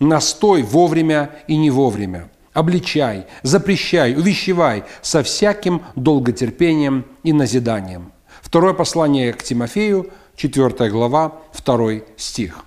настой вовремя и не вовремя. Обличай, запрещай, увещевай со всяким долготерпением и назиданием. Второе послание к Тимофею, 4 глава, 2 стих.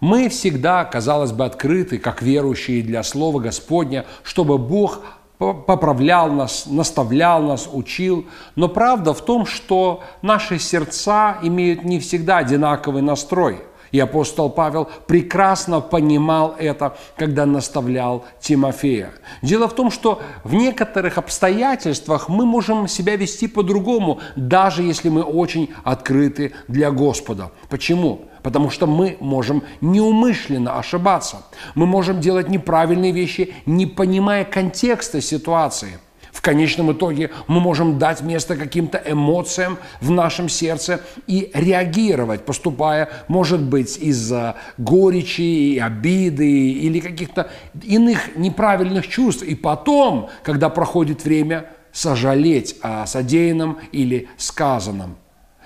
Мы всегда, казалось бы, открыты, как верующие для Слова Господня, чтобы Бог поправлял нас, наставлял нас, учил. Но правда в том, что наши сердца имеют не всегда одинаковый настрой – и апостол Павел прекрасно понимал это, когда наставлял Тимофея. Дело в том, что в некоторых обстоятельствах мы можем себя вести по-другому, даже если мы очень открыты для Господа. Почему? Потому что мы можем неумышленно ошибаться. Мы можем делать неправильные вещи, не понимая контекста ситуации – в конечном итоге мы можем дать место каким-то эмоциям в нашем сердце и реагировать, поступая, может быть, из-за горечи и обиды или каких-то иных неправильных чувств. И потом, когда проходит время, сожалеть о содеянном или сказанном.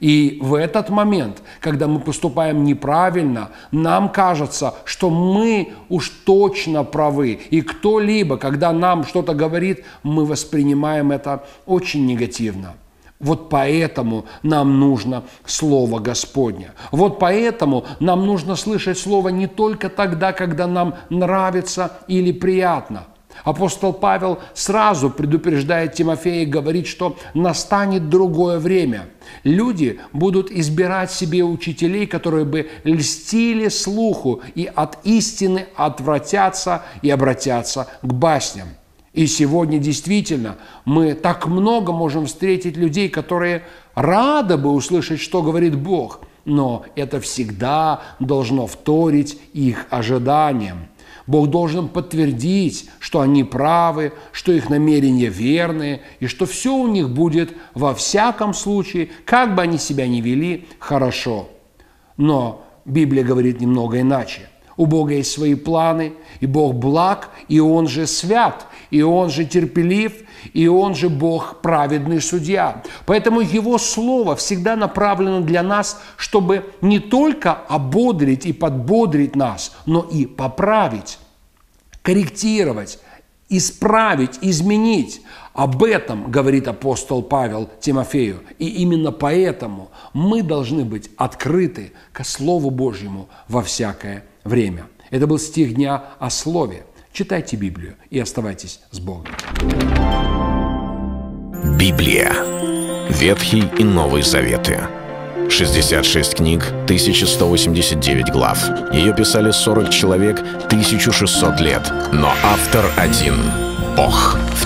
И в этот момент, когда мы поступаем неправильно, нам кажется, что мы уж точно правы. И кто-либо, когда нам что-то говорит, мы воспринимаем это очень негативно. Вот поэтому нам нужно Слово Господне. Вот поэтому нам нужно слышать Слово не только тогда, когда нам нравится или приятно – Апостол Павел сразу предупреждает Тимофея и говорит, что настанет другое время. Люди будут избирать себе учителей, которые бы льстили слуху и от истины отвратятся и обратятся к басням. И сегодня действительно мы так много можем встретить людей, которые рады бы услышать, что говорит Бог, но это всегда должно вторить их ожиданиям. Бог должен подтвердить, что они правы, что их намерения верные, и что все у них будет во всяком случае, как бы они себя ни вели, хорошо. Но Библия говорит немного иначе. У Бога есть свои планы, и Бог благ, и Он же свят, и Он же терпелив, и Он же Бог праведный судья. Поэтому Его Слово всегда направлено для нас, чтобы не только ободрить и подбодрить нас, но и поправить, корректировать, исправить, изменить. Об этом говорит апостол Павел Тимофею. И именно поэтому мы должны быть открыты к Слову Божьему во всякое время. Это был стих дня о Слове. Читайте Библию и оставайтесь с Богом. Библия. Ветхий и Новый Заветы. 66 книг, 1189 глав. Ее писали 40 человек, 1600 лет. Но автор один — Бог.